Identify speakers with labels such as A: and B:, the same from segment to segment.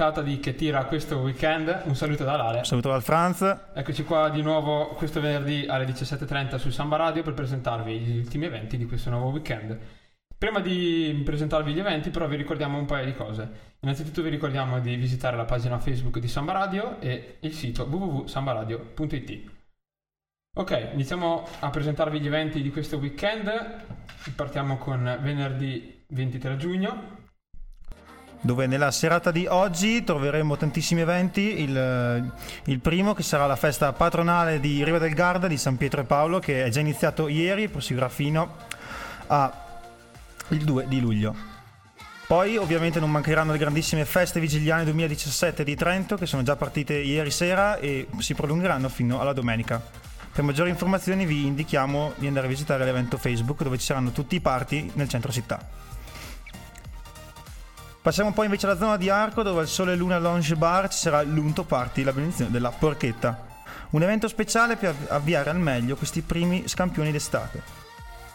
A: puntata di Che tira questo weekend. Un saluto da Lale.
B: Un saluto dal Franz.
A: Eccoci qua di nuovo questo venerdì alle 17.30 su Samba Radio per presentarvi gli ultimi eventi di questo nuovo weekend. Prima di presentarvi gli eventi però vi ricordiamo un paio di cose. Innanzitutto vi ricordiamo di visitare la pagina Facebook di Samba Radio e il sito www.sambaradio.it. Ok, iniziamo a presentarvi gli eventi di questo weekend. Partiamo con venerdì 23 giugno,
B: dove nella serata di oggi troveremo tantissimi eventi. Il, il, primo che sarà la festa patronale di Riva del Garda di San Pietro e Paolo, che è già iniziato ieri e proseguirà fino al 2 di luglio. Poi ovviamente non mancheranno le grandissime feste vigiliane 2017 di Trento che sono già partite ieri sera e si prolungheranno fino alla domenica. Per maggiori informazioni vi indichiamo di andare a visitare l'evento Facebook dove ci saranno tutti i party nel centro città. Passiamo poi invece alla zona di Arco dove al Sole Luna Lounge Bar ci sarà l'Unto Party, la benedizione della porchetta. Un evento speciale per avviare al meglio questi primi scampioni d'estate.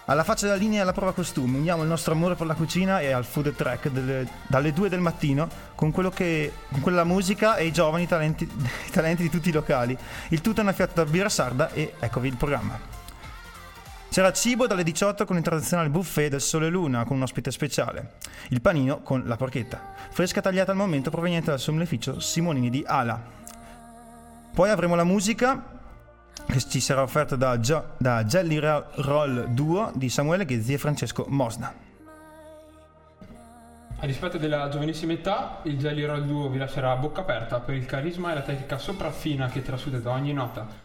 B: Alla faccia della linea e alla prova costume uniamo il nostro amore per la cucina e al food track delle, dalle 2 del mattino con, che, con quella musica e i giovani talenti, i talenti di tutti i locali. Il tutto è una fiata da birra sarda e eccovi il programma. C'era cibo dalle 18 con il tradizionale buffet del Sole Luna con un ospite speciale. Il panino con la porchetta, fresca tagliata al momento proveniente dal somnificio Simonini di Ala. Poi avremo la musica che ci sarà offerta da, Gio- da Jelly Roll Duo di Samuele Ghezzi e Francesco Mosna.
A: A dispetto della giovanissima età, il Jelly Roll Duo vi lascerà a bocca aperta per il carisma e la tecnica sopraffina che trasuda da ogni nota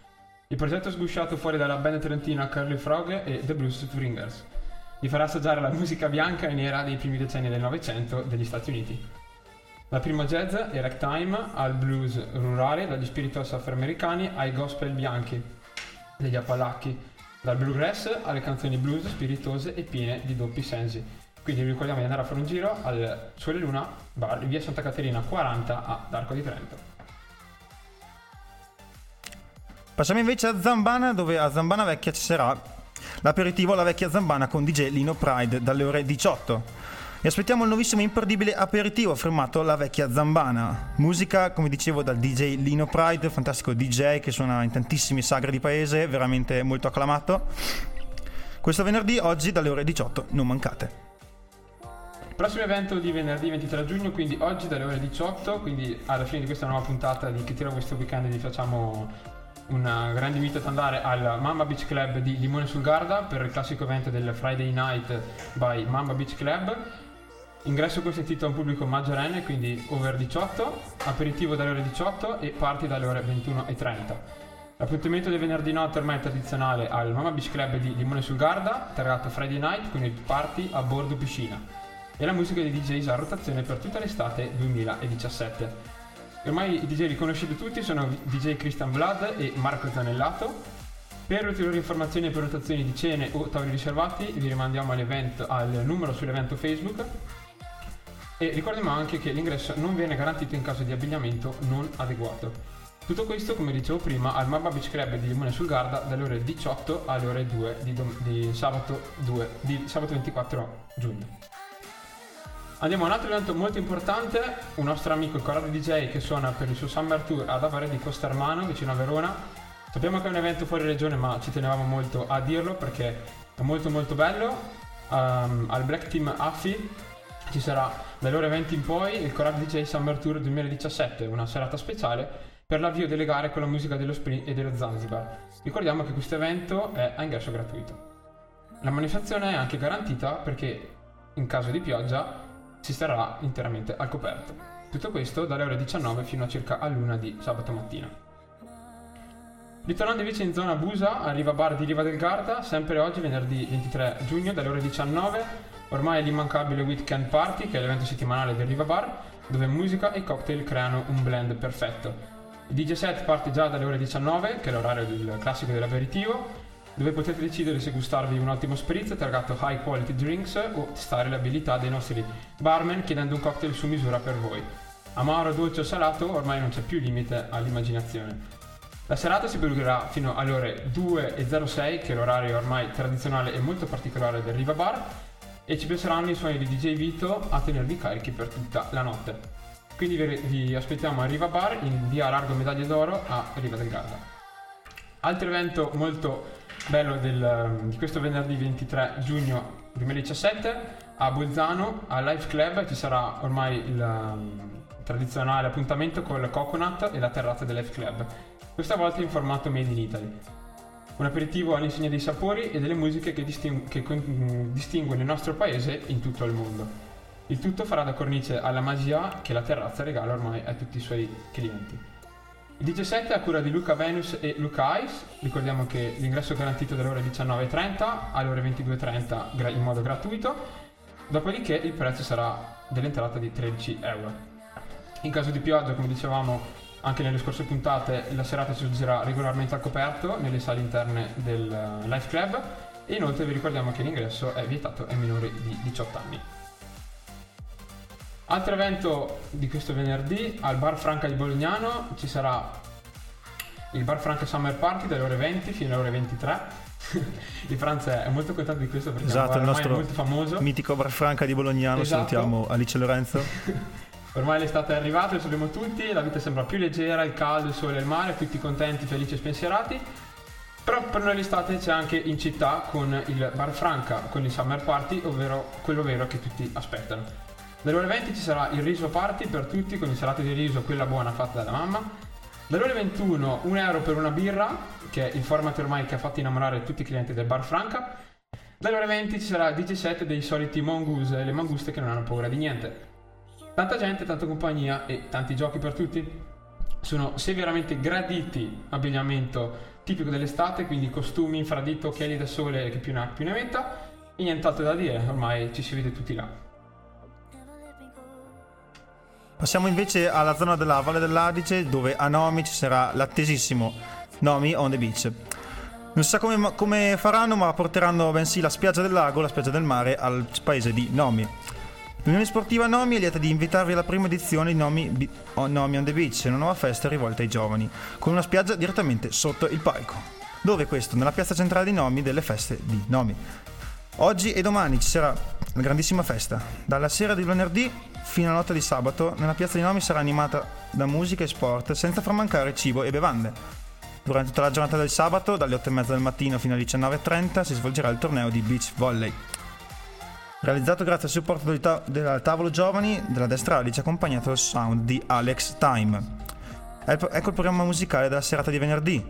A: il progetto è sgusciato fuori dalla band trentina Curly Frog e The Blues Springers. Gli farà assaggiare la musica bianca e nera dei primi decenni del Novecento degli Stati Uniti. Dal primo jazz e ragtime al blues rurale, dagli spirituals afroamericani ai gospel bianchi degli Appalacchi, dal bluegrass alle canzoni blues spiritose e piene di doppi sensi. Quindi vi ricordiamo di andare a fare un giro al Sole Luna Bar via Santa Caterina 40 ad Arco di Trento.
B: Passiamo invece a Zambana, dove a Zambana Vecchia ci sarà l'aperitivo La Vecchia Zambana con DJ Lino Pride dalle ore 18. E aspettiamo il nuovissimo imperdibile aperitivo firmato La Vecchia Zambana. Musica, come dicevo, dal DJ Lino Pride, fantastico DJ che suona in tantissime sagre di paese, veramente molto acclamato. Questo venerdì, oggi dalle ore 18, non mancate.
A: Prossimo evento di venerdì 23 giugno, quindi oggi dalle ore 18, quindi alla fine di questa nuova puntata di Che tira questo weekend vi facciamo un grande invito ad andare al Mamba Beach Club di Limone sul Garda per il classico evento del Friday Night by Mamba Beach Club. Ingresso consentito a un pubblico maggiorenne, quindi over 18, aperitivo dalle ore 18 e party dalle ore 21.30. L'appuntamento del venerdì notte ormai è tradizionale al Mama Beach Club di Limone sul Garda, targato Friday Night con il party a bordo piscina e la musica dei DJs a rotazione per tutta l'estate 2017. Ormai i DJ li conoscete tutti, sono DJ Christian Vlad e Marco Zanellato. Per ulteriori informazioni e prenotazioni di cene o tavoli riservati vi rimandiamo al numero sull'evento Facebook. E ricordiamo anche che l'ingresso non viene garantito in caso di abbigliamento non adeguato. Tutto questo, come dicevo prima, al Mabba Beach Club di Limone sul Garda dalle ore 18 alle ore 2 di, dom- di, sabato, 2, di sabato 24 giugno. Andiamo a un altro evento molto importante, un nostro amico il Corrado DJ che suona per il suo Summer Tour ad Avare di Costermano, vicino a Verona. Sappiamo che è un evento fuori regione ma ci tenevamo molto a dirlo perché è molto molto bello. Um, al Black Team Affi ci sarà dalle ore 20 in poi il Corrado DJ Summer Tour 2017, una serata speciale per l'avvio delle gare con la musica dello Sprint e dello Zanzibar. Ricordiamo che questo evento è a ingresso gratuito. La manifestazione è anche garantita perché in caso di pioggia si starà interamente al coperto. Tutto questo dalle ore 19 fino a circa a luna di sabato mattina. Ritornando invece in zona Busa, a Riva Bar di Riva del Garda, sempre oggi, venerdì 23 giugno, dalle ore 19, ormai è l'immancabile Weekend Party, che è l'evento settimanale del Riva Bar, dove musica e cocktail creano un blend perfetto. Il DJ set parte già dalle ore 19, che è l'orario del classico dell'aperitivo, dove potete decidere se gustarvi un ottimo spritz targato High Quality Drinks o testare le abilità dei nostri barman chiedendo un cocktail su misura per voi. Amaro, dolce o salato, ormai non c'è più limite all'immaginazione. La serata si prolungherà fino alle ore 2.06, che è l'orario ormai tradizionale e molto particolare del Riva Bar, e ci penseranno i suoni di DJ Vito a tenervi carichi per tutta la notte. Quindi vi, vi aspettiamo a Riva Bar in via Largo Medaglie d'Oro a Riva del Garda. Altro evento molto bello del, di questo venerdì 23 giugno 2017 a Bolzano, al Life Club, ci sarà ormai il um, tradizionale appuntamento con il Coconut e la terrazza del Life Club, questa volta in formato Made in Italy. Un aperitivo all'insegna dei sapori e delle musiche che, distingu- che con- distinguono il nostro paese in tutto il mondo. Il tutto farà da cornice alla magia che la terrazza regala ormai a tutti i suoi clienti. Il 17 è a cura di Luca Venus e Luca Ice, ricordiamo che l'ingresso è garantito dalle ore 19.30 alle ore 22.30 in modo gratuito Dopodiché il prezzo sarà dell'entrata di 13 euro. In caso di pioggia, come dicevamo anche nelle scorse puntate, la serata si svolgerà regolarmente al coperto nelle sale interne del eh, Life Club e inoltre vi ricordiamo che l'ingresso è vietato ai minori di 18 anni. Altro evento di questo venerdì al Bar Franca di Bolognano ci sarà il Bar Franca Summer Party dalle ore 20 fino alle ore 23 di Franz è molto contento di questo perché
B: esatto,
A: è
B: il nostro
A: molto famoso.
B: Mitico Bar Franca di Bolognano, esatto. salutiamo Alice Lorenzo.
A: Ormai l'estate è arrivata, lo sappiamo tutti, la vita sembra più leggera, il caldo, il sole e il mare, tutti contenti, felici e spensierati. Però per noi l'estate c'è anche in città con il Bar Franca, con il Summer Party, ovvero quello vero che tutti aspettano. Dalle ore 20 ci sarà il riso party per tutti con il salato di riso, quella buona fatta dalla mamma. Dalle ore 21 un euro per una birra, che è il format ormai che ha fatto innamorare tutti i clienti del bar Franca. Dalle ore 20 ci sarà il 17 dei soliti mongoose, le manguste che non hanno paura di niente. Tanta gente, tanta compagnia e tanti giochi per tutti. Sono severamente graditi abbigliamento tipico dell'estate, quindi costumi, infradito, occhiali da sole che più ne ha più ne metta. E nient'altro da dire, ormai ci si vede tutti là.
B: Passiamo invece alla zona della Valle dell'Adice dove a Nomi ci sarà l'attesissimo Nomi on the Beach. Non si sa come, come, faranno, ma porteranno bensì la spiaggia del lago, la spiaggia del mare al paese di Nomi. L'Unione Sportiva Nomi è lieta di invitarvi alla prima edizione di Nomi, Nomi on the Beach, una nuova festa rivolta ai giovani, con una spiaggia direttamente sotto il palco. Dove questo? Nella piazza centrale di Nomi delle feste di Nomi. Oggi e domani ci sarà una grandissima festa. Dalla sera di venerdì fino alla notte di sabato, nella piazza di Nomi sarà animata da musica e sport, senza far mancare cibo e bevande. Durante tutta la giornata del sabato, dalle 8.30 del mattino fino alle 19.30, si svolgerà il torneo di beach volley. Realizzato grazie al supporto del, ta- del tavolo giovani della destra Alice, accompagnato dal sound di Alex Time. Ecco il programma musicale della serata di venerdì.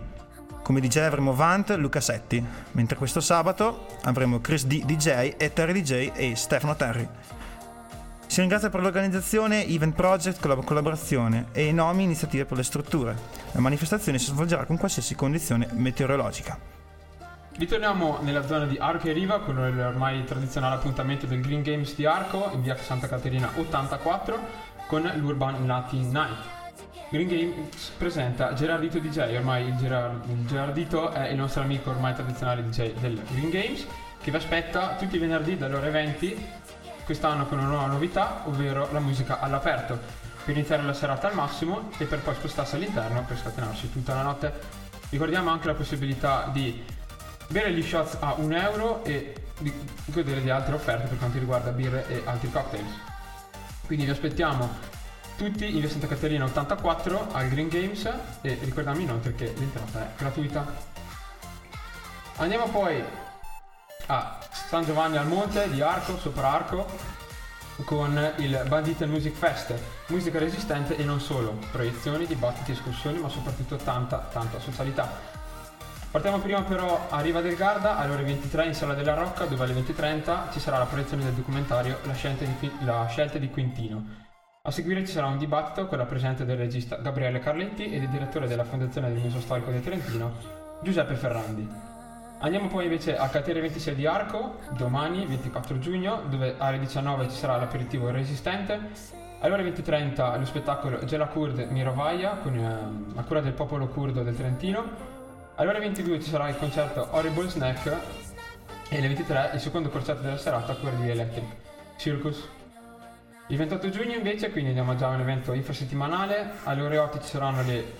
B: Come DJ avremo Vant, Luca Setti, mentre questo sabato avremo Chris D DJ e Terry DJ e Stefano Terry. Si ringrazia per l'organizzazione Event Project la collaborazione e nomi iniziative per le strutture. La manifestazione si svolgerà con qualsiasi condizione meteorologica.
A: Ritorniamo nella zona di Arco e Riva con l'ormai tradizionale appuntamento del Green Games di Arco in via Santa Caterina 84 con l'Urban Latin Night. Green Games presenta Gerardito DJ, ormai il, Gerard, il Gerardito è il nostro amico ormai tradizionale DJ del Green Games, che vi aspetta tutti i venerdì dalle ore 20, quest'anno con una nuova novità, ovvero la musica all'aperto, per iniziare la serata al massimo e per poi spostarsi all'interno per scatenarsi tutta la notte. Ricordiamo anche la possibilità di bere gli shots a 1 euro e di godere di altre offerte per quanto riguarda birre e altri cocktails. Quindi vi aspettiamo tutti in via Santa Caterina 84 al Green Games e ricordiamo inoltre che l'entrata è gratuita. Andiamo poi a San Giovanni al Monte di Arco, sopra Arco, con il Bandit Music Fest, musica resistente e non solo, proiezioni, dibattiti, escursioni, ma soprattutto tanta, tanta socialità. Partiamo prima però a Riva del Garda alle ore 23 in Sala della Rocca dove alle 20.30 ci sarà la proiezione del documentario La scelta di, la scelta di Quintino a seguire ci sarà un dibattito con la presenza del regista Gabriele Carletti e del direttore della Fondazione del Museo Storico di Trentino, Giuseppe Ferrandi. Andiamo poi invece a Catere 26 di Arco, domani 24 giugno, dove alle 19 ci sarà l'aperitivo resistente. Alle ore 20.30 lo spettacolo Gela Kurd Mirovaia, con eh, a cura del popolo curdo del Trentino. Alle ore 22 ci sarà il concerto Horrible Snack e alle 23 il secondo concerto della serata a cura di Electric Circus. Il 28 giugno invece, quindi andiamo già a un evento infrasettimanale, alle ore 8 ci saranno le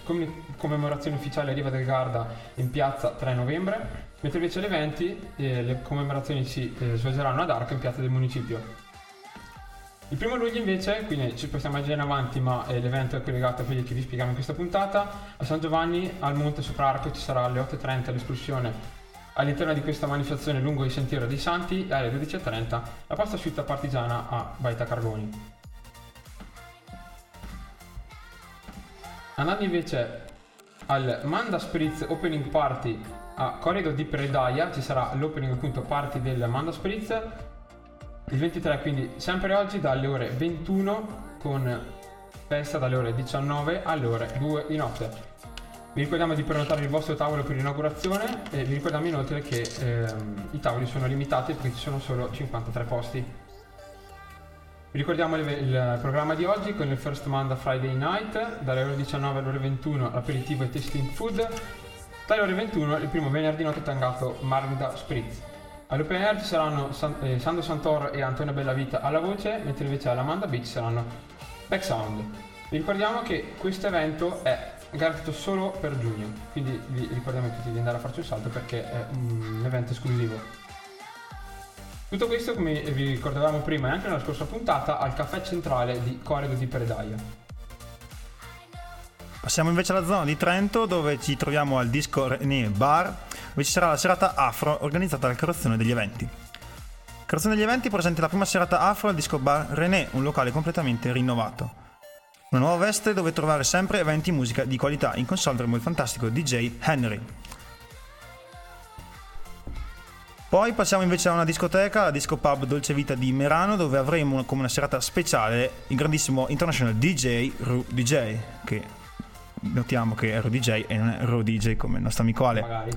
A: commemorazioni ufficiali a Riva del Garda in piazza 3 novembre, mentre invece alle 20 eh, le commemorazioni si eh, svolgeranno ad Arco in piazza del municipio. Il primo luglio invece, quindi ci possiamo in avanti, ma eh, l'evento è collegato a quelli che vi spieghiamo in questa puntata, a San Giovanni al Monte Soprarco ci sarà alle 8.30 l'escursione all'interno di questa manifestazione lungo il Sentiero dei Santi alle 12.30 la pasta asciutta partigiana a Baita Carboni. Andando invece al Manda Spritz Opening Party a Corrido di Predaia ci sarà l'opening appunto party del Manda Spritz il 23 quindi sempre oggi dalle ore 21 con festa dalle ore 19 alle ore 2 di notte. Vi ricordiamo di prenotare il vostro tavolo per l'inaugurazione e vi ricordiamo inoltre che ehm, i tavoli sono limitati perché ci sono solo 53 posti. Vi ricordiamo il, il programma di oggi con il First Manda Friday Night, dalle ore 19 alle ore 21 l'aperitivo e tasting food, dalle ore 21 il primo venerdì notte tangato Margda Spritz. All'Open Air ci saranno San, eh, Sando Santor e Antonio Bellavita alla voce, mentre invece all'Amanda Beach saranno Back Sound. Vi ricordiamo che questo evento è garantito solo per giugno, quindi vi ricordiamo tutti di andare a farci un salto perché è un evento esclusivo. Tutto questo, come vi ricordavamo prima e anche nella scorsa puntata, al caffè centrale di Corredo di Predaia.
B: Passiamo invece alla zona di Trento dove ci troviamo al Disco René Bar dove ci sarà la serata Afro organizzata dal Carrozzone degli Eventi. Carrozzone degli Eventi presenta la prima serata Afro al Disco Bar René, un locale completamente rinnovato. Una nuova veste dove trovare sempre eventi e musica di qualità. In console avremo il fantastico DJ Henry. Poi passiamo invece a una discoteca, la disco pub Dolce Vita di Merano, dove avremo come una serata speciale il grandissimo international DJ Ru DJ, che notiamo che è Ru DJ e non è Ru DJ come il nostro amico Ale.
A: Magari.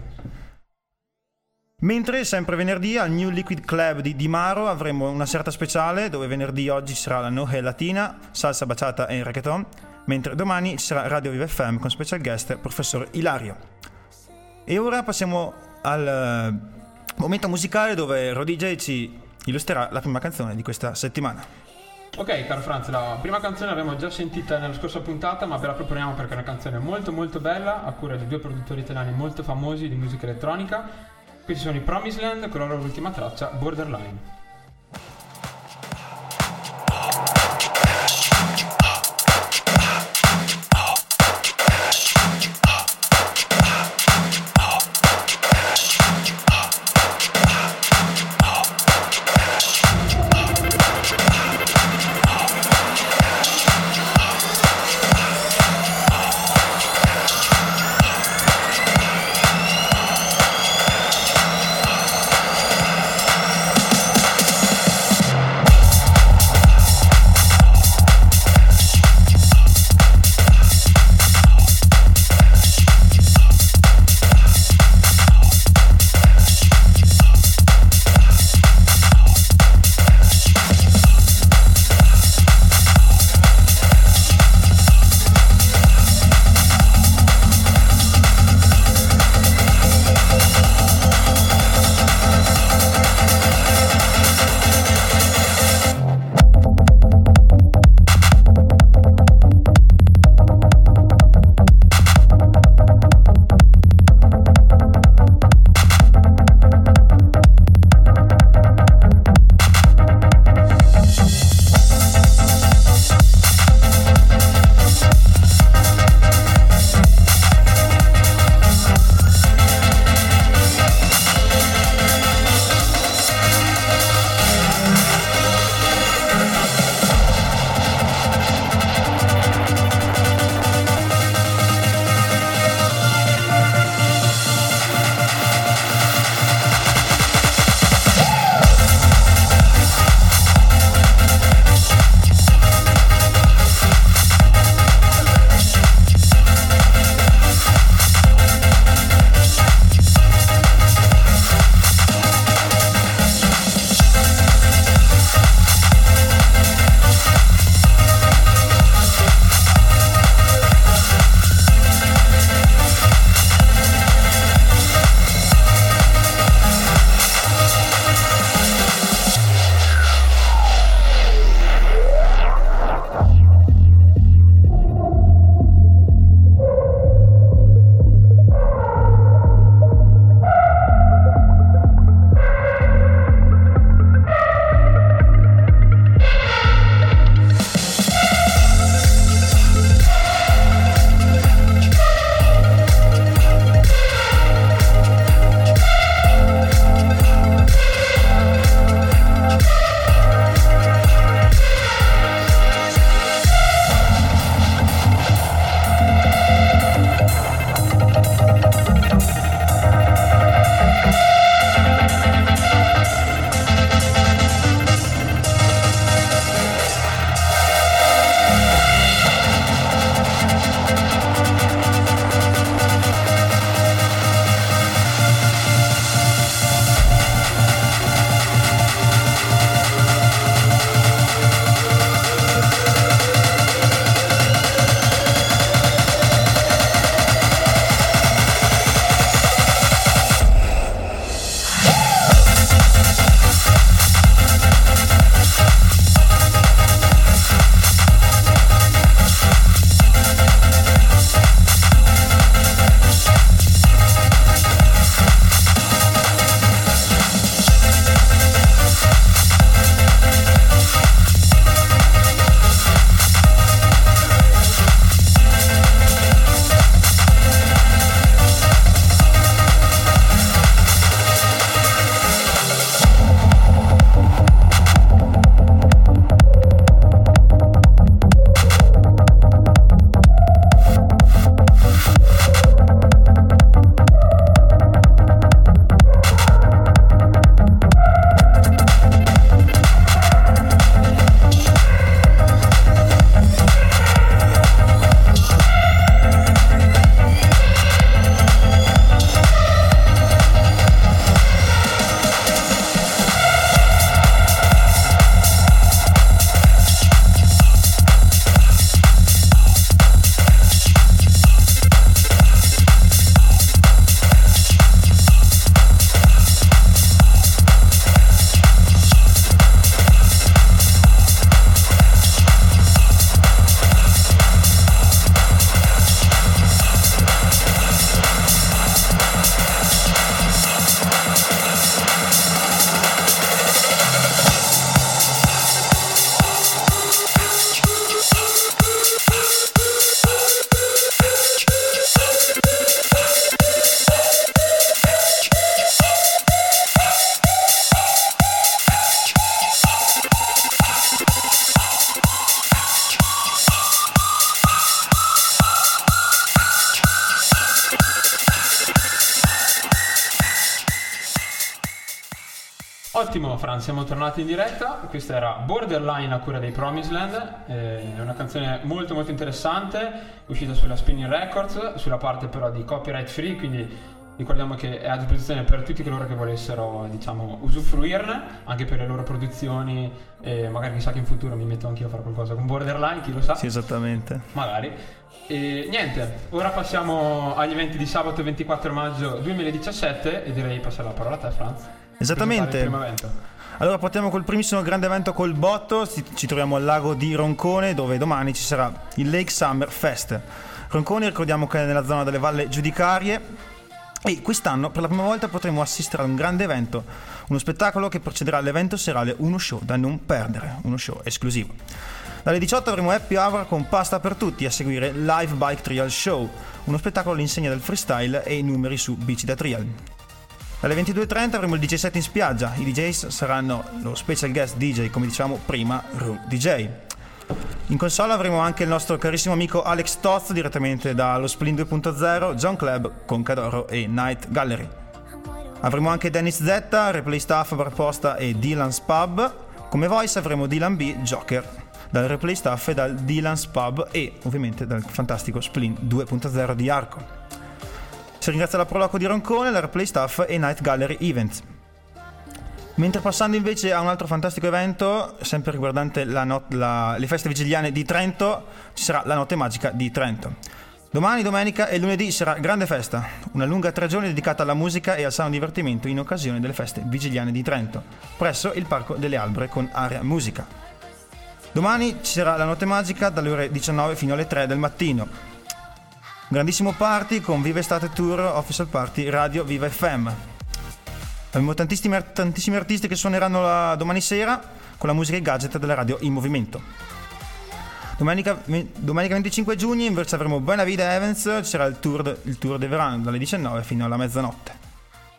B: Mentre sempre venerdì al New Liquid Club di Di Maro avremo una serata speciale dove venerdì oggi ci sarà la Noche Latina, salsa baciata e reggaeton, mentre domani ci sarà Radio Viva FM con special guest professor Ilario. E ora passiamo al eh, momento musicale dove Rodj ci illustrerà la prima canzone di questa settimana.
A: Ok, caro Franz, la prima canzone l'abbiamo già sentita nella scorsa puntata, ma ve la proponiamo perché è una canzone molto molto bella, a cura di due produttori italiani molto famosi di musica elettronica. Questi sono i Promised Land con la loro ultima traccia, Borderline. Ottimo Franz, siamo tornati in diretta. Questa era Borderline a cura dei Promised Land. Eh, è una canzone molto molto interessante, uscita sulla Spinning Records, sulla parte però di copyright free, quindi ricordiamo che è a disposizione per tutti coloro che volessero diciamo usufruirne, anche per le loro produzioni e magari chissà che in futuro mi metto anch'io a fare qualcosa con Borderline, chi lo sa.
B: Sì, esattamente.
A: Magari. E niente, ora passiamo agli eventi di sabato 24 maggio 2017 e direi passare la parola a te Franz.
B: Esattamente. Allora partiamo col primissimo grande evento col botto, ci troviamo al lago di Roncone dove domani ci sarà il Lake Summer Fest. Roncone ricordiamo che è nella zona delle Valle Giudicarie e quest'anno per la prima volta potremo assistere a un grande evento, uno spettacolo che precederà l'evento serale Uno Show da non perdere, uno show esclusivo. Dalle 18 avremo Happy Hour con Pasta per tutti, a seguire Live Bike Trial Show, uno spettacolo all'insegna del freestyle e i numeri su bici da trial. Alle 22.30 avremo il DJ set in spiaggia. I DJs saranno lo special guest DJ, come diciamo prima, Ru DJ. In console avremo anche il nostro carissimo amico Alex Toz direttamente dallo Splin 2.0, John Club, Concadoro e Night Gallery. Avremo anche Dennis Z, Replay Staff, Barposta e Dylan's Pub. Come voice avremo Dylan B, Joker, dal Replay Staff e dal Dylan's Pub e ovviamente dal fantastico Splin 2.0 di Arco. Si ringrazia la Proloco di Roncone, la Replay Staff e Night Gallery Events. Mentre passando invece a un altro fantastico evento, sempre riguardante not- la, le feste vigiliane di Trento, ci sarà la Notte Magica di Trento. Domani, domenica e lunedì sarà grande festa, una lunga tre giorni dedicata alla musica e al sano divertimento in occasione delle feste vigiliane di Trento, presso il Parco delle Albre con area musica. Domani ci sarà la Notte Magica dalle ore 19 fino alle 3 del mattino, grandissimo party con Viva Estate Tour Official Party Radio Viva FM. Abbiamo tantissimi, tantissimi artisti che suoneranno la, domani sera con la musica e i gadget della radio in movimento. Domenica, domenica 25 giugno invece avremo Buena Vida Evans, ci sarà il tour, il tour de verano dalle 19 fino alla mezzanotte.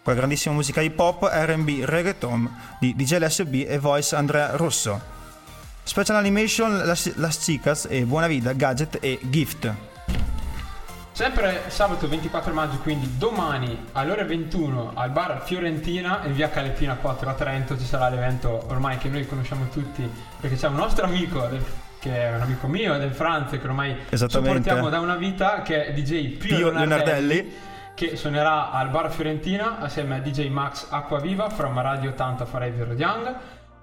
B: Con la grandissima musica hip hop, RB, reggaeton di DJ LSB e voice Andrea Rosso. Special Animation Las, Las Chicas e Buona Vida, Gadget e Gift.
A: Sempre sabato 24 maggio, quindi domani alle ore 21 al bar Fiorentina in via Calepina 4 a Trento ci sarà l'evento ormai che noi conosciamo tutti perché c'è un nostro amico del, che è un amico mio del Franz che ormai supportiamo da una vita che è DJ Pio, Pio Leonardelli, Leonardelli che suonerà al bar Fiorentina assieme a DJ Max Acquaviva from Radio 80 Forever Young.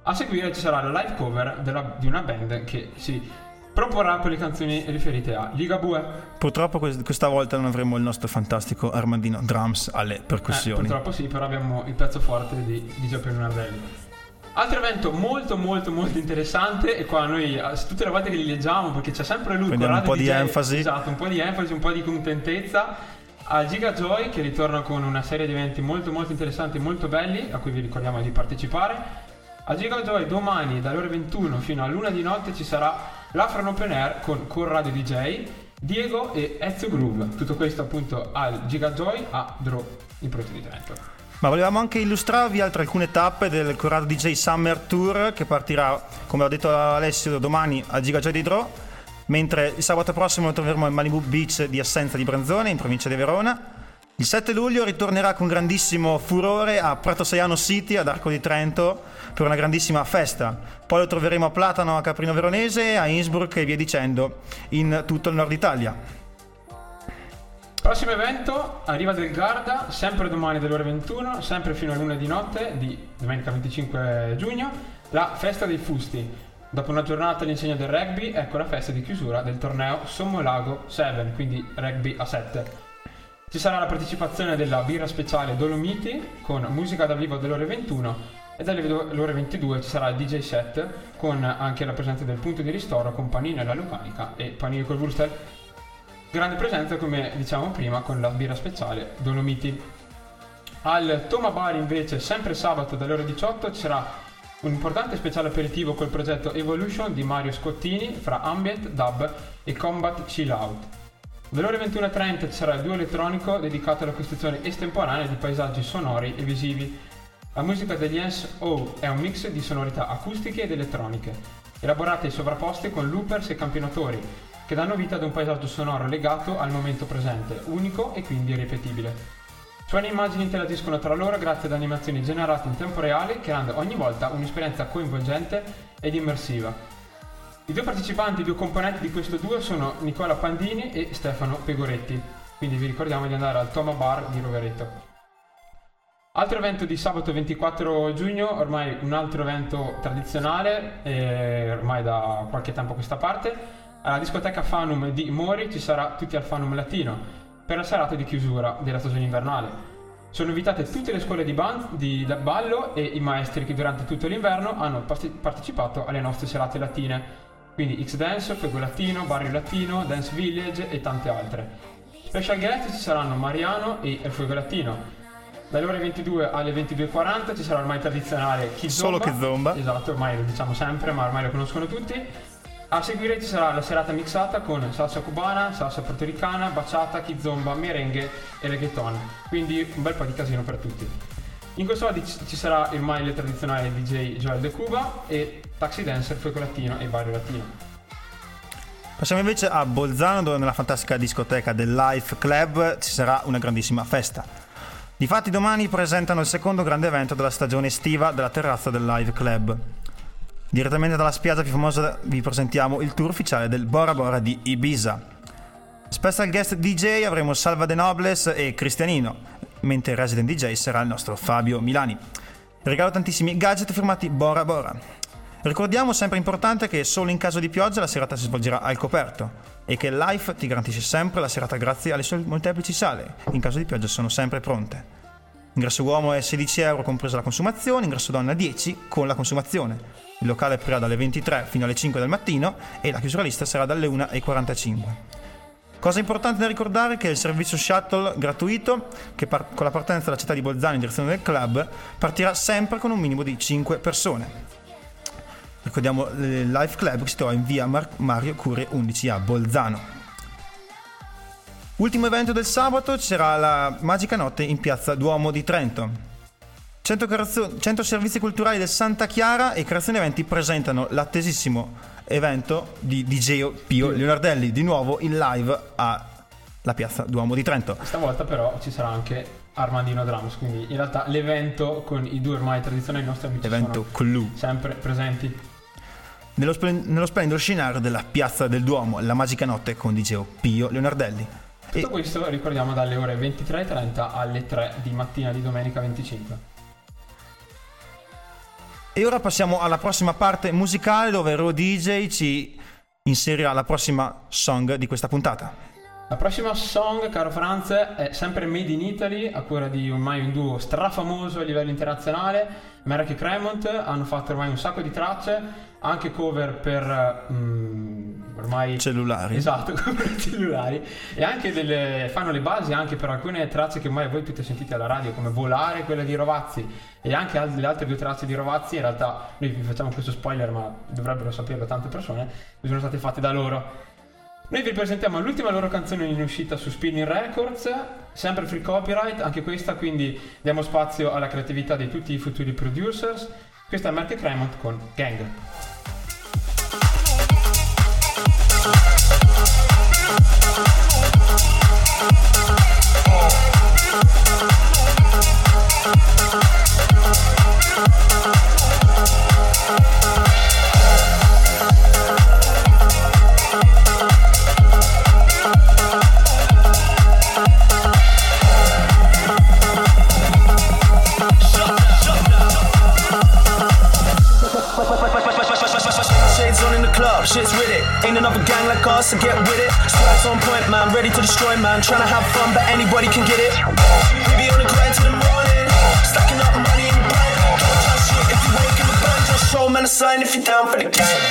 A: A seguire ci sarà la live cover della, di una band che si proporrà quelle canzoni riferite a Ligabue.
B: Purtroppo questa volta non avremo il nostro fantastico Armandino Drums alle percussioni.
A: Eh, purtroppo sì, però abbiamo il pezzo forte di, di Giuseppe Lunardelli. Altro evento molto molto molto interessante e qua noi tutte le volte che li leggiamo perché c'è sempre lui
B: Prendiamo un po' di DJ, enfasi
A: esatto, un po' di enfasi, un po' di contentezza al Giga Joy che ritorna con una serie di eventi molto molto interessanti e molto belli a cui vi ricordiamo di partecipare a Giga Joy domani dalle ore 21 fino a luna di notte ci sarà l'Afro Open Air con Corrado DJ, Diego e Ezio Groove. Tutto questo appunto al Gigajoy a Draw in provincia di Trento.
B: Ma volevamo anche illustrarvi altre alcune tappe del Corrado DJ Summer Tour che partirà, come ha detto Alessio, domani al Gigajoy di Draw, mentre il sabato prossimo lo troveremo al Malibu Beach di Assenza di Branzone in provincia di Verona il 7 luglio ritornerà con grandissimo furore a Prato Saiano City, ad Arco di Trento, per una grandissima festa. Poi lo troveremo a Platano, a Caprino Veronese, a Innsbruck e via dicendo, in tutto il nord Italia.
A: Prossimo evento, arriva del Garda, sempre domani dalle ore 21, sempre fino a luna di notte di domenica 25 giugno, la festa dei fusti. Dopo una giornata all'insegna del rugby, ecco la festa di chiusura del torneo Sommo Lago 7, quindi rugby a 7. Ci sarà la partecipazione della birra speciale Dolomiti con musica dal vivo delle ore 21 e dalle ore 22 ci sarà il DJ set con anche la presenza del punto di ristoro con panino alla lucanica e panini col Wurstel. Grande presenza come diciamo prima con la birra speciale Dolomiti. Al Toma Bar invece sempre sabato dalle ore 18 ci sarà un importante speciale aperitivo col progetto Evolution di Mario Scottini fra Ambient, Dub e Combat Chill Out. Dalle ore 21.30 ci sarà il duo elettronico dedicato alla costruzione estemporanea di paesaggi sonori e visivi. La musica degli NSO è un mix di sonorità acustiche ed elettroniche, elaborate e sovrapposte con loopers e campionatori, che danno vita ad un paesaggio sonoro legato al momento presente, unico e quindi irripetibile. Suoni e immagini interagiscono tra loro grazie ad animazioni generate in tempo reale, creando ogni volta un'esperienza coinvolgente ed immersiva. I due partecipanti, i due componenti di questo duo sono Nicola Pandini e Stefano Pegoretti, quindi vi ricordiamo di andare al Toma Bar di Rovereto. Altro evento di sabato 24 giugno, ormai un altro evento tradizionale, eh, ormai da qualche tempo a questa parte. Alla discoteca Fanum di Mori ci sarà tutti al Fanum Latino per la serata di chiusura della stagione invernale. Sono invitate tutte le scuole di, band, di ballo e i maestri che durante tutto l'inverno hanno partecipato alle nostre serate latine, quindi X-Dance, Fuego Latino, Barrio Latino, Dance Village e tante altre. Special guest ci saranno Mariano e il Fuego Latino, dalle ore 22 alle 22.40 ci sarà ormai il tradizionale Kizomba.
B: Solo Kizomba.
A: Esatto, ormai lo diciamo sempre, ma ormai lo conoscono tutti. A seguire ci sarà la serata mixata con salsa cubana, salsa portoricana, baciata, kizomba, merengue e reggaeton. Quindi un bel po' di casino per tutti. In questo modo ci sarà ormai il tradizionale DJ Joel De Cuba e Taxi Dancer, Fuego Latino e Barrio Latino.
B: Passiamo invece a Bolzano dove nella fantastica discoteca del Life Club ci sarà una grandissima festa. Difatti domani presentano il secondo grande evento della stagione estiva della terrazza del Live Club. Direttamente dalla spiaggia più famosa vi presentiamo il tour ufficiale del Bora Bora di Ibiza. Special guest DJ avremo Salva De Nobles e Cristianino, mentre il resident DJ sarà il nostro Fabio Milani. Regalo tantissimi gadget firmati Bora Bora. Ricordiamo sempre importante che solo in caso di pioggia la serata si svolgerà al coperto e che Life ti garantisce sempre la serata grazie alle sue molteplici sale. In caso di pioggia sono sempre pronte. Ingresso uomo è 16 euro compresa la consumazione, ingresso donna 10 con la consumazione. Il locale aprirà dalle 23 fino alle 5 del mattino e la chiusura lista sarà dalle 1.45. Cosa importante da ricordare è che il servizio shuttle gratuito, che par- con la partenza dalla città di Bolzano in direzione del club, partirà sempre con un minimo di 5 persone. Ricordiamo il Life Club che si trova in via Mar- Mario Curie 11 a Bolzano. Ultimo evento del sabato sarà la Magica Notte in piazza Duomo di Trento. 100, creazio- 100 servizi culturali del Santa Chiara e Creazione Eventi presentano l'attesissimo evento di DJ Pio Leonardelli, di nuovo in live alla piazza Duomo di Trento.
A: Stavolta però ci sarà anche Armandino Drums, quindi in realtà l'evento con i due ormai tradizionali nostri amici
B: evento
A: sono sempre presenti.
B: Nello, splen- nello splendido scenario della piazza del Duomo, la magica notte con DJ Pio Leonardelli.
A: Tutto e... questo ricordiamo dalle ore 23.30 alle 3 di mattina di domenica 25.
B: E ora passiamo alla prossima parte musicale dove Ro DJ ci inserirà la prossima song di questa puntata.
A: La prossima song, caro Franz, è sempre Made in Italy, a cura di ormai un duo strafamoso a livello internazionale, Merrick e Cremont. Hanno fatto ormai un sacco di tracce, anche cover per um, ormai
B: cellulari.
A: Esatto, cover cellulari. E anche delle, fanno le basi anche per alcune tracce che ormai voi tutte sentite alla radio, come Volare, quella di Rovazzi, e anche le altre due tracce di Rovazzi. In realtà noi vi facciamo questo spoiler, ma dovrebbero saperlo tante persone, sono state fatte da loro. Noi vi presentiamo l'ultima loro canzone in uscita su Spinning Records, sempre free copyright, anche questa, quindi diamo spazio alla creatività di tutti i futuri producers. Questa è Mark Cremont con Gang. Thank shit's with it. Ain't another gang like us, so get with it. Stripes on point, man, ready to destroy, man. Trying to have fun, but anybody can get it. We be on the grind till the morning, stacking up money in the bank. Don't trust shit if you wake in the band. Just show man a sign if you're down for the gang.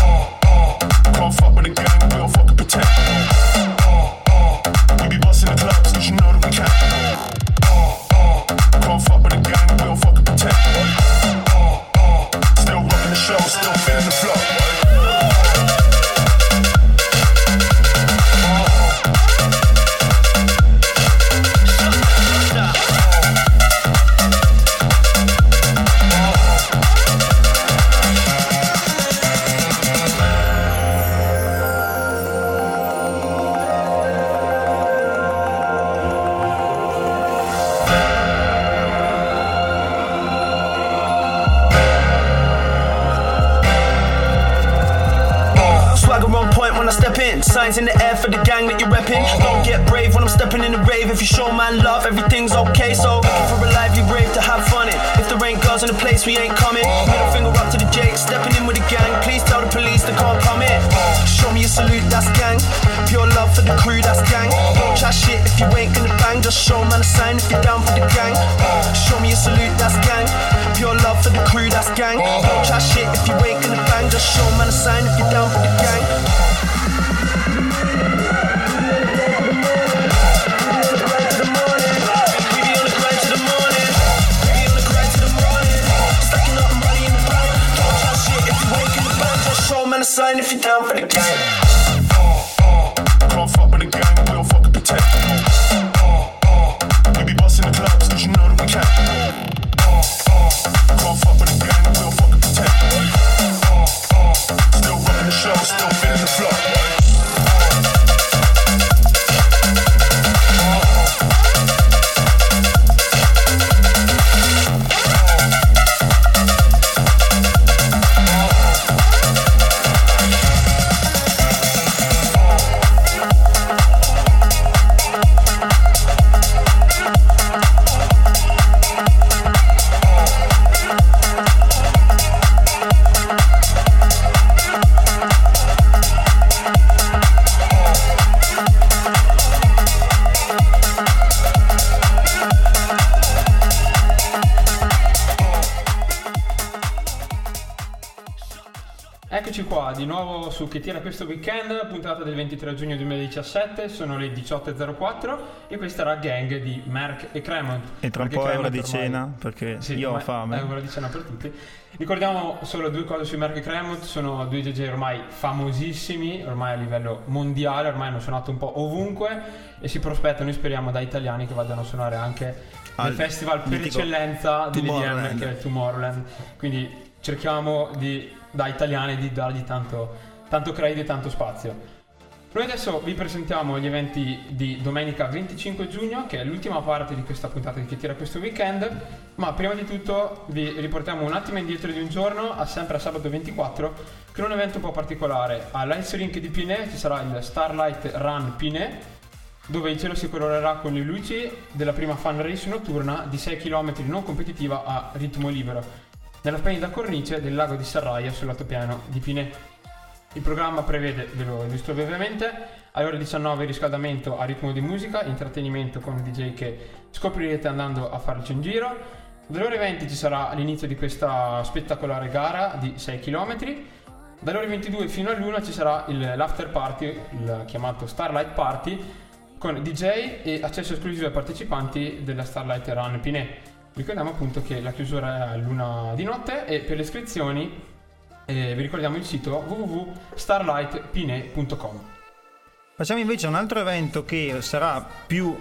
A: Uh, uh, can't fuck with the gang, we don't fucking
C: sign if you're down for the gang. Uh, show me a salute, that's gang. Pure love for the crew, that's gang. Uh-huh. Don't chat shit if you ain't gonna bang. Just show man a sign if you're down for the gang. We be on the grind to the
A: Stop. Su Che tira questo weekend, puntata del 23 giugno 2017, sono le 18.04 e questa era Gang di Merck e Cremont.
B: E tra un po' è ora di cena, perché
A: Sì,
B: io ho fame.
A: È ora di cena per tutti. Ricordiamo solo due cose sui Merck e Cremont, sono due DJ ormai famosissimi, ormai a livello mondiale, ormai hanno suonato un po' ovunque e si prospettano, noi speriamo, da italiani che vadano a suonare anche
B: Al
A: festival per eccellenza
B: Tomorrowland.
A: che è Tomorrowland. Quindi cerchiamo di, da italiani di dargli tanto, tanto credito e tanto spazio. Noi adesso vi presentiamo gli eventi di domenica 25 giugno, che è l'ultima parte di questa puntata di Che tira questo weekend, ma prima di tutto vi riportiamo un attimo indietro di un giorno, a sempre a sabato 24, con un evento un po' particolare. All'Ice Rink di Pinè ci sarà il Starlight Run Pinè, dove il cielo si colorerà con le luci della prima fan race notturna di 6 km non competitiva a ritmo libero, nella splendida cornice del lago di Serraia sul lato piano di Pinè. Il programma prevede, ve lo illustro brevemente, alle ore 19 riscaldamento a ritmo di musica, intrattenimento con DJ che scoprirete andando a farci un giro. Dalle ore 20 ci sarà l'inizio di questa spettacolare gara di 6 km. Dalle ore 22 fino all'1 ci sarà il- l'after party, il chiamato Starlight Party, con DJ e accesso esclusivo ai partecipanti della Starlight Run Pinè. Ricordiamo appunto che la chiusura è a luna di notte e per le iscrizioni eh, vi ricordiamo il sito www.starlightpine.com.
B: Facciamo invece un altro evento che sarà più,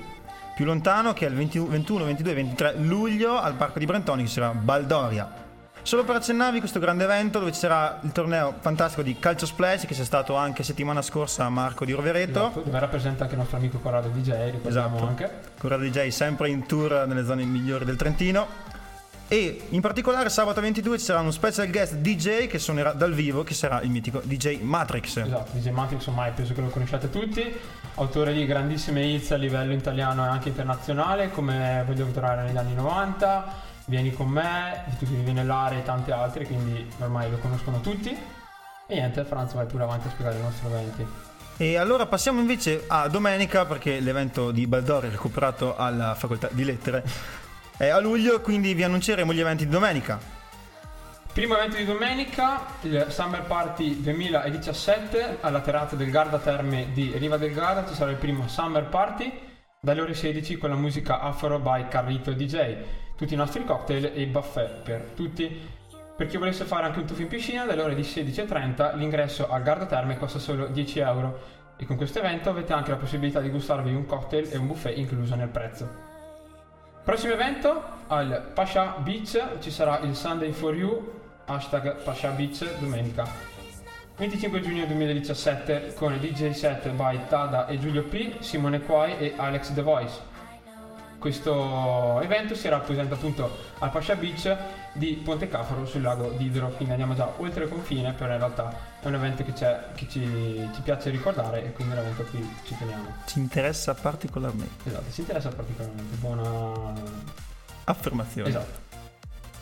B: più lontano, che è il 20 21, 22 e 23 luglio al Parco di Brentoni, che sarà Baldoria. Solo per accennarvi questo grande evento dove ci sarà il torneo fantastico di Calcio Splash che c'è stato anche settimana scorsa a Marco di Rovereto.
A: Esatto, dove rappresenta anche il nostro amico Corrado DJ, ricordiamo
B: Esatto.
A: anche.
B: Corrado DJ sempre in tour nelle zone migliori del Trentino. E in particolare sabato 22 ci sarà uno special guest DJ che suonerà dal vivo, che sarà il mitico DJ Matrix.
A: Esatto, DJ Matrix ormai penso che lo conosciate tutti, autore di grandissime hits a livello italiano e anche internazionale, come Voglio tornare negli anni 90, Vieni con me, di tutti vivi nell'area e tante altre, quindi ormai lo conoscono tutti. E niente, Franz vai pure avanti a spiegare i nostri eventi.
B: E allora passiamo invece a domenica perché l'evento di Baldori è recuperato alla facoltà di lettere è a luglio, quindi vi annunceremo gli eventi di domenica.
A: Primo evento di domenica, il Summer Party 2017 alla terrazza del Garda Terme di Riva del Garda ci sarà il primo Summer Party dalle ore 16 con la musica Afro by Carlito DJ, tutti i nostri cocktail e il buffet per tutti. Per chi volesse fare anche un tuffo in piscina, dalle ore di 16.30 l'ingresso al Garda Terme costa solo 10 euro e con questo evento avete anche la possibilità di gustarvi un cocktail e un buffet incluso nel prezzo. Prossimo evento, al Pasha Beach ci sarà il Sunday for You, hashtag Pasha Beach domenica. 25 giugno 2017 con DJ set by Tada e Giulio P, Simone Quai e Alex The Voice. Questo evento si rappresenta appunto al Pasha Beach di Ponte Cafaro sul lago d'Idro, quindi andiamo già oltre il confine, però in realtà è un evento che, c'è, che ci, ci piace ricordare e quindi è un evento a cui ci teniamo.
B: Ci interessa particolarmente.
A: Esatto, ci interessa particolarmente, buona...
B: Affermazione.
A: Esatto.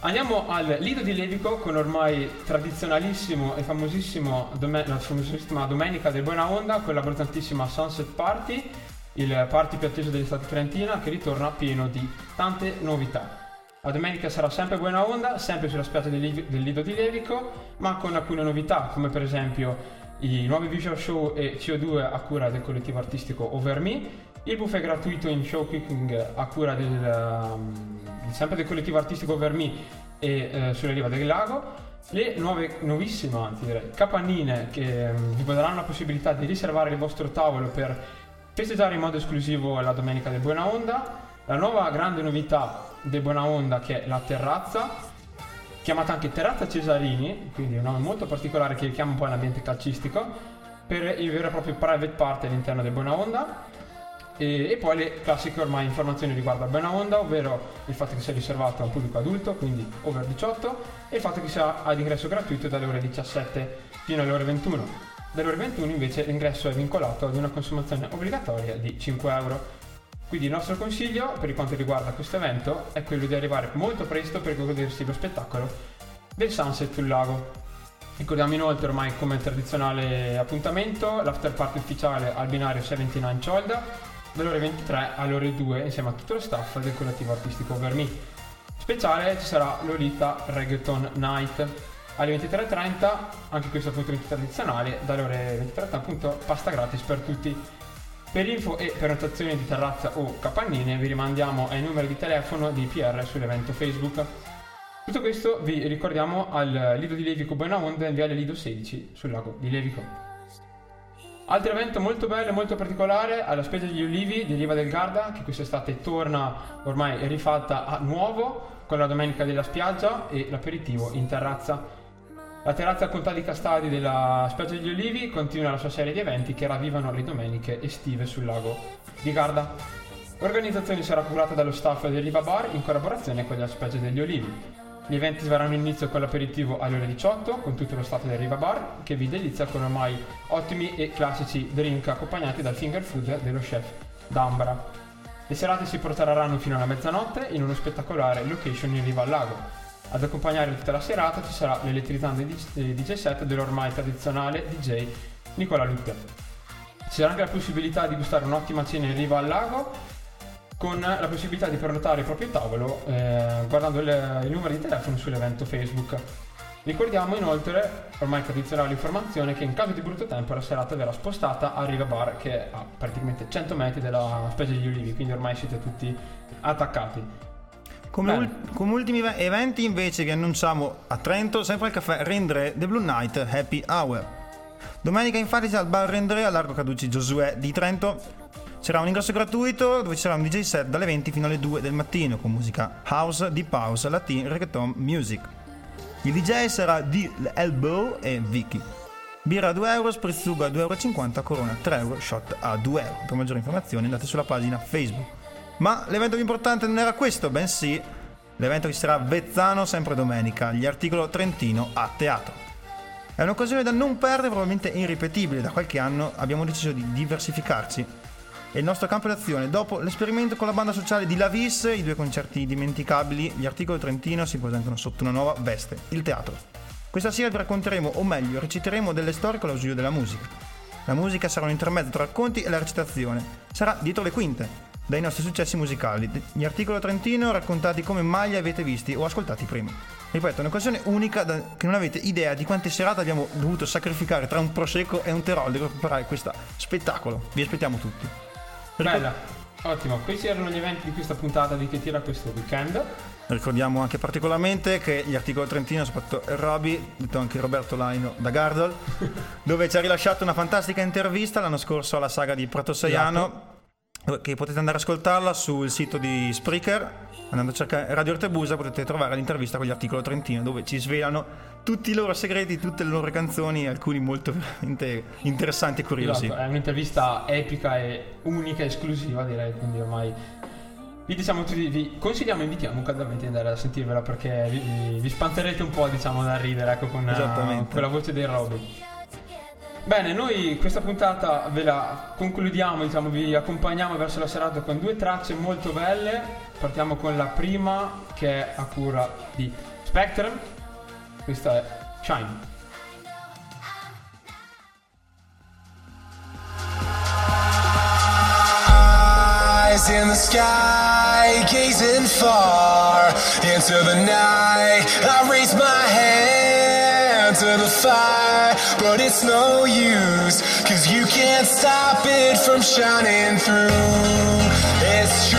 A: Andiamo al Lido di Levico con ormai tradizionalissimo e famosissimo dome- la famosissima Domenica del Buona Onda con la brillantissima Sunset Party, il party più atteso dell'estate trentina che ritorna pieno di tante novità. La domenica sarà sempre buona onda, sempre sulla spiaggia del, del Lido di Levico, ma con alcune novità come per esempio i nuovi visual show e CO2 a cura del collettivo artistico Over Me, il buffet gratuito in show cooking a cura del, um, sempre del collettivo artistico Over Me e eh, sulla riva del lago, le nuove, nuovissime anzi direi, capannine che um, vi daranno la possibilità di riservare il vostro tavolo per festeggiare in modo esclusivo la domenica del Buona Onda, la nuova grande novità del Buona Onda che è la terrazza, chiamata anche Terrazza Cesarini, quindi un nome molto particolare che richiama un po' l'ambiente calcistico, per il vero e proprio private party all'interno del Buona Onda. E, e poi le classiche ormai informazioni riguardo al Buona Onda, ovvero il fatto che sia riservato a un pubblico adulto, quindi over 18, e il fatto che sia ad ingresso gratuito dalle ore 17 fino alle ore 21. Dalle ore 21 invece l'ingresso è vincolato ad una consumazione obbligatoria di 5 euro. Quindi il nostro consiglio per quanto riguarda questo evento è quello di arrivare molto presto per godersi lo spettacolo del sunset sul lago. Ricordiamo inoltre ormai come tradizionale appuntamento l'after party ufficiale al binario 79 Ciolda dalle ore 23 alle ore 2 insieme a tutto lo staff del collettivo artistico Vermi. Speciale ci sarà Lolita Reggaeton Night alle 23.30, anche questo appuntamento tradizionale, dalle ore 23.30 appunto pasta gratis per tutti. Per info e prenotazioni di terrazza o capannine vi rimandiamo ai numeri di telefono di PR sull'evento Facebook. Tutto questo vi ricordiamo al Lido di Levico Buena Onda in viale Lido 16 sul lago di Levico. Altro evento molto bello e molto particolare alla spiaggia degli Ulivi di Riva del Garda che quest'estate torna ormai rifatta a nuovo con la domenica della spiaggia e l'aperitivo in terrazza. La terrazza Contadi Castadi della spiaggia degli Ulivi continua la sua serie di eventi che ravvivano le domeniche estive sul lago di Garda. L'organizzazione sarà curata dallo staff del Riva Bar in collaborazione con la spiaggia degli Ulivi. Gli eventi avranno inizio con l'aperitivo alle ore 18 con tutto lo staff del Riva Bar che vi delizia con ormai ottimi e classici drink accompagnati dal finger food dello chef D'Ambra. Le serate si protrarranno fino alla mezzanotte in uno spettacolare location in riva al lago. Ad accompagnare tutta la serata ci sarà l'elettrizzante DJ set dell'ormai tradizionale DJ Nicola Lutte. Ci sarà anche la possibilità di gustare un'ottima cena in riva al lago con la possibilità di prenotare il proprio tavolo eh, guardando il, il numero di telefono sull'evento Facebook. Ricordiamo inoltre, ormai tradizionale informazione, che in caso di brutto tempo la serata verrà spostata a Riva Bar che è a praticamente 100 metri dalla spiaggia degli Ulivi, quindi ormai siete tutti attaccati.
B: Come, ul- come ultimi ve- eventi invece vi annunciamo a Trento sempre il caffè Rendre The Blue Night Happy Hour. Domenica infatti al bar Rendre a Largo Caduci Giosuè di Trento. C'era un ingresso gratuito dove ci sarà un DJ set dalle 20 fino alle 2 del mattino con musica house, deep house, latin, reggaeton, music. Il DJ sarà The Elbow e Vicky. Birra a 2 euro, sprizzuga a 2,50 euro, corona a 3 euro, shot a 2 euro. Per maggiori informazioni andate sulla pagina Facebook. Ma l'evento più importante non era questo, bensì l'evento che sarà a Vezzano sempre domenica, gli articolo Trentino a teatro. È un'occasione da non perdere, probabilmente irripetibile. Da qualche anno abbiamo deciso di diversificarci. E il nostro campo d'azione, dopo l'esperimento con la banda sociale di Lavis, i due concerti dimenticabili, gli articoli Trentino si presentano sotto una nuova veste, il teatro. Questa sera vi racconteremo, o meglio, reciteremo delle storie con l'ausilio della musica. La musica sarà un intermezzo tra racconti e la recitazione. Sarà dietro le quinte, dai nostri successi musicali. Gli articoli Trentino raccontati come mai li avete visti o ascoltati prima. Ripeto, è un'occasione unica da- che non avete idea di quante serate abbiamo dovuto sacrificare tra un prosecco e un terollo per preparare questo spettacolo. Vi aspettiamo tutti.
A: Bella, ottimo. Questi erano gli eventi di questa puntata di Che tira questo weekend.
B: Ricordiamo anche particolarmente che gli articoli Trentino, soprattutto Roby, detto anche Roberto Laino da Gardol, dove ci ha rilasciato una fantastica intervista l'anno scorso alla saga di Prato Saiano, che potete andare a ascoltarla sul sito di Spreaker. Andando a cercare Radio Ortebusa potete trovare l'intervista con gli articoli Trentino, dove ci svelano tutti i loro segreti, tutte le loro canzoni, alcuni molto veramente interessanti e curiosi.
A: Esatto, è un'intervista epica e unica, esclusiva direi, quindi ormai vi diciamo vi consigliamo e invitiamo caldamente di andare a sentirvela perché vi, vi, vi spanterete un po' diciamo da ridere ecco con,
B: Esattamente.
A: con la voce dei Robby. Bene, noi questa puntata ve la concludiamo, diciamo, vi accompagniamo verso la serata con due tracce molto belle. Partiamo con la prima che è a cura di Spectrum. Questa è Shine.
D: In the sky, gazing far into the night. I raise my hand fire, but it's no use, cause you can't stop it from shining through. It's true,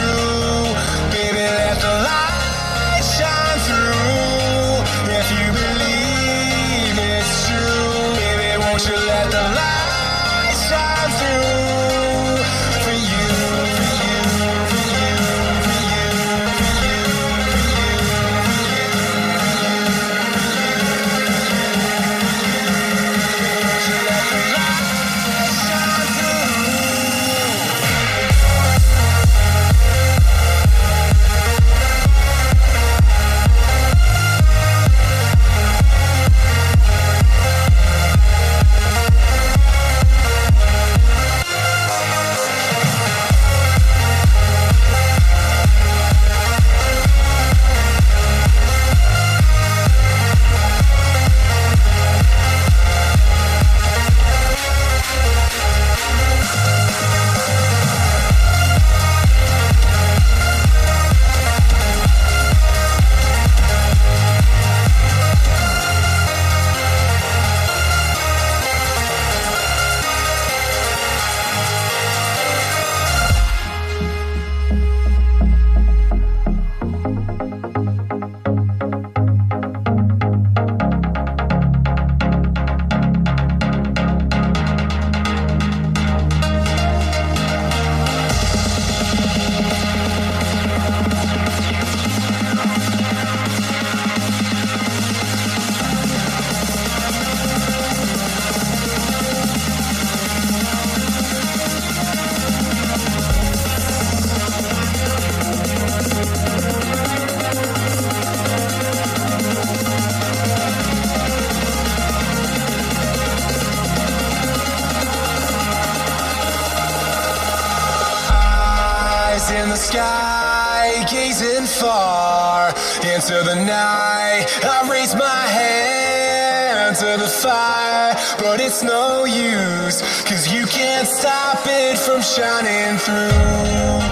D: into the night. I raise my hand to the fire, but it's no use, cause you can't stop it from shining through.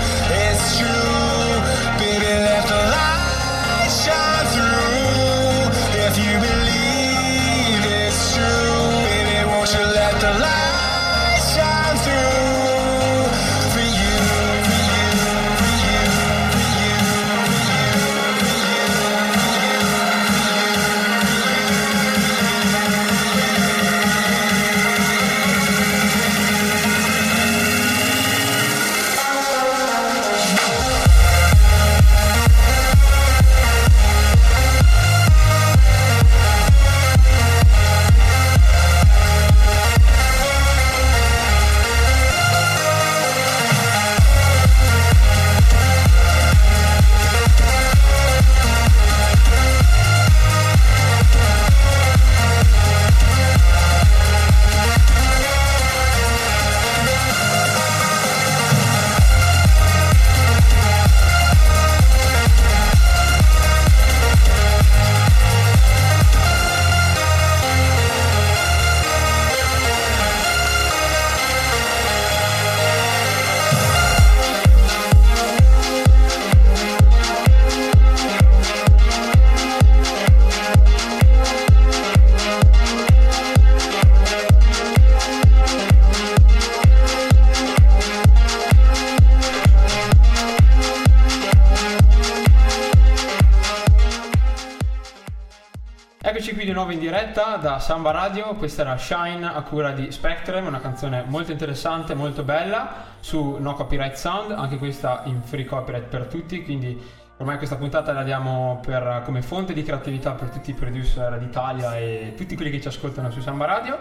A: Nuovo in diretta da Samba Radio, questa era Shine a cura di Spectrum, una canzone molto interessante, molto bella su No Copyright Sound, anche questa in free copyright per tutti, quindi ormai questa puntata la diamo per- come fonte di creatività per tutti i producer d'Italia e tutti quelli che ci ascoltano su Samba Radio.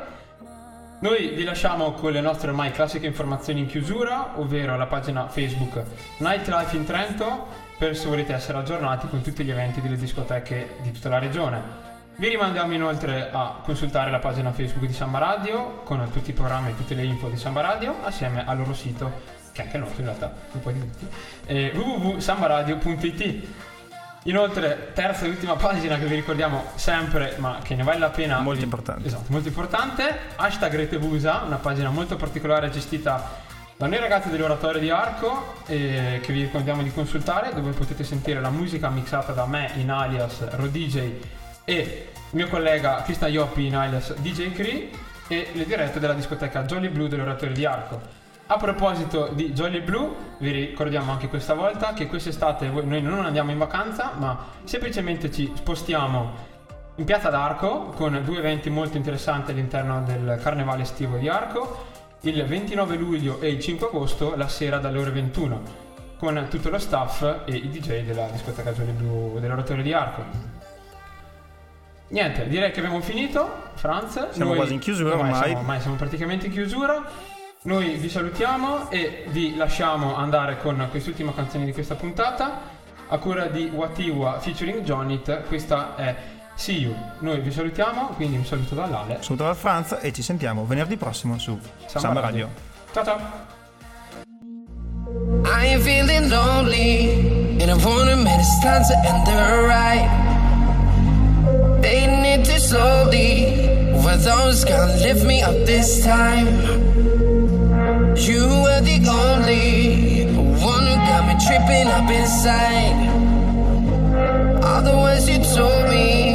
A: Noi vi lasciamo con le nostre ormai classiche informazioni in chiusura, ovvero la pagina Facebook Nightlife in Trento, per se volete essere aggiornati con tutti gli eventi delle discoteche di tutta la regione. Vi rimandiamo inoltre a consultare la pagina Facebook di Samba Radio con tutti i programmi e tutte le info di Samba Radio assieme al loro sito, che è anche il nostro in realtà, un po' di tutti, eh, www.sambaradio.it. Inoltre, terza e ultima pagina che vi ricordiamo sempre, ma che ne vale la pena.
B: Molto importante.
A: Esatto, molto importante. Hashtag Retebusa, una pagina molto particolare gestita da noi ragazzi dell'oratorio di Arco, eh, che vi ricordiamo di consultare, dove potete sentire la musica mixata da me in alias RoDJ e il mio collega Cristian Ioppi in alias DJ Cree e le dirette della discoteca Jolly Blue dell'oratorio di Arco. A proposito di Jolly Blue, vi ricordiamo anche questa volta che quest'estate noi non andiamo in vacanza, ma semplicemente ci spostiamo in Piazza d'Arco con due eventi molto interessanti all'interno del carnevale estivo di Arco, il 29 luglio e il 5 agosto la sera dalle ore 21, con tutto lo staff e i DJ della discoteca Jolly Blue dell'oratorio di Arco. Niente, direi che abbiamo finito, Franz.
B: Siamo quasi in chiusura ormai.
A: Siamo, ormai siamo praticamente in chiusura. Noi vi salutiamo e vi lasciamo andare con quest'ultima canzone di questa puntata a cura di Watiwa featuring Jonit. Questa è See You. Noi vi salutiamo, quindi un saluto dall'Ale.
B: Saluto dal Franz e ci sentiamo venerdì prossimo su
A: Samba
B: Samba
A: Radio.
B: Radio.
A: Ciao ciao!
E: I ain't feeling lonely, and I wanna admit it's time to end the ride. Fading it too slowly, were those gonna lift me up this time? You were the only one who got me tripping up inside. All the words you told me